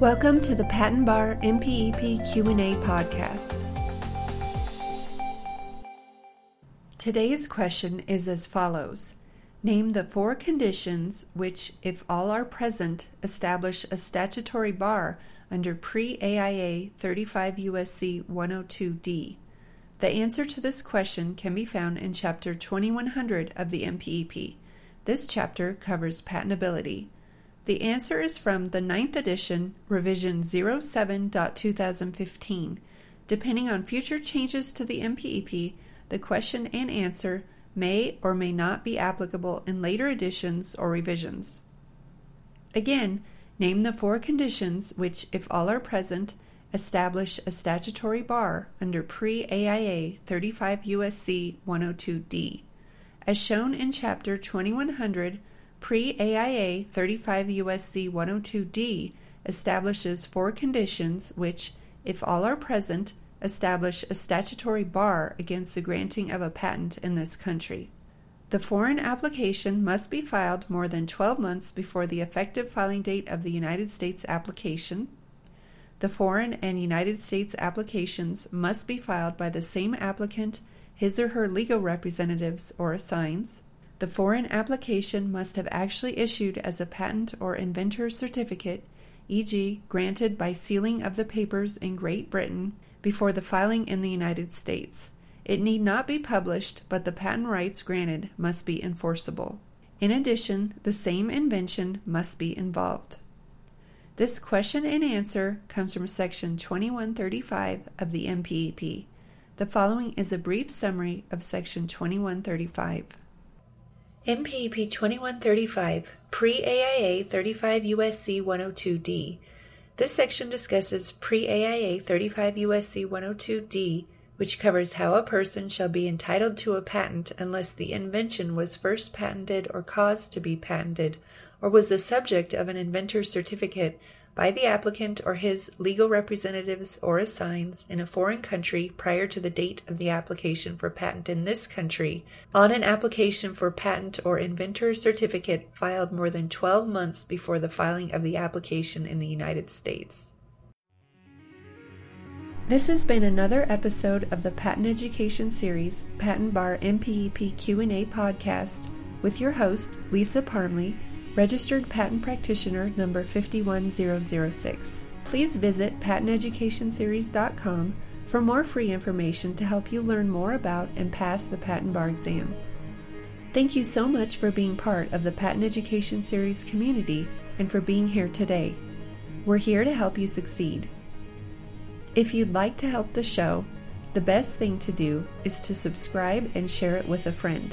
Welcome to the Patent Bar MPEP Q&A podcast. Today's question is as follows: Name the four conditions which, if all are present, establish a statutory bar under pre-AIA 35 USC 102D. The answer to this question can be found in chapter 2100 of the MPEP. This chapter covers patentability. The answer is from the 9th edition, revision 07.2015. Depending on future changes to the MPEP, the question and answer may or may not be applicable in later editions or revisions. Again, name the four conditions which, if all are present, establish a statutory bar under pre AIA 35 USC 102D. As shown in Chapter 2100, pre AIA 35 USC 102D establishes four conditions which, if all are present, establish a statutory bar against the granting of a patent in this country. The foreign application must be filed more than 12 months before the effective filing date of the United States application. The foreign and United States applications must be filed by the same applicant, his or her legal representatives, or assigns. The foreign application must have actually issued as a patent or inventor certificate, e.g., granted by sealing of the papers in Great Britain, before the filing in the United States. It need not be published, but the patent rights granted must be enforceable. In addition, the same invention must be involved. This question and answer comes from section 2135 of the MPEP. The following is a brief summary of section 2135. MPEP 2135, pre AIA 35 USC 102D. This section discusses pre AIA 35 USC 102D, which covers how a person shall be entitled to a patent unless the invention was first patented or caused to be patented, or was the subject of an inventor's certificate by the applicant or his legal representatives or assigns in a foreign country prior to the date of the application for patent in this country on an application for patent or inventor certificate filed more than 12 months before the filing of the application in the United States. This has been another episode of the Patent Education Series Patent Bar MPEP Q&A podcast with your host Lisa Parmley Registered Patent Practitioner number 51006. Please visit patenteducationseries.com for more free information to help you learn more about and pass the patent bar exam. Thank you so much for being part of the Patent Education Series community and for being here today. We're here to help you succeed. If you'd like to help the show, the best thing to do is to subscribe and share it with a friend.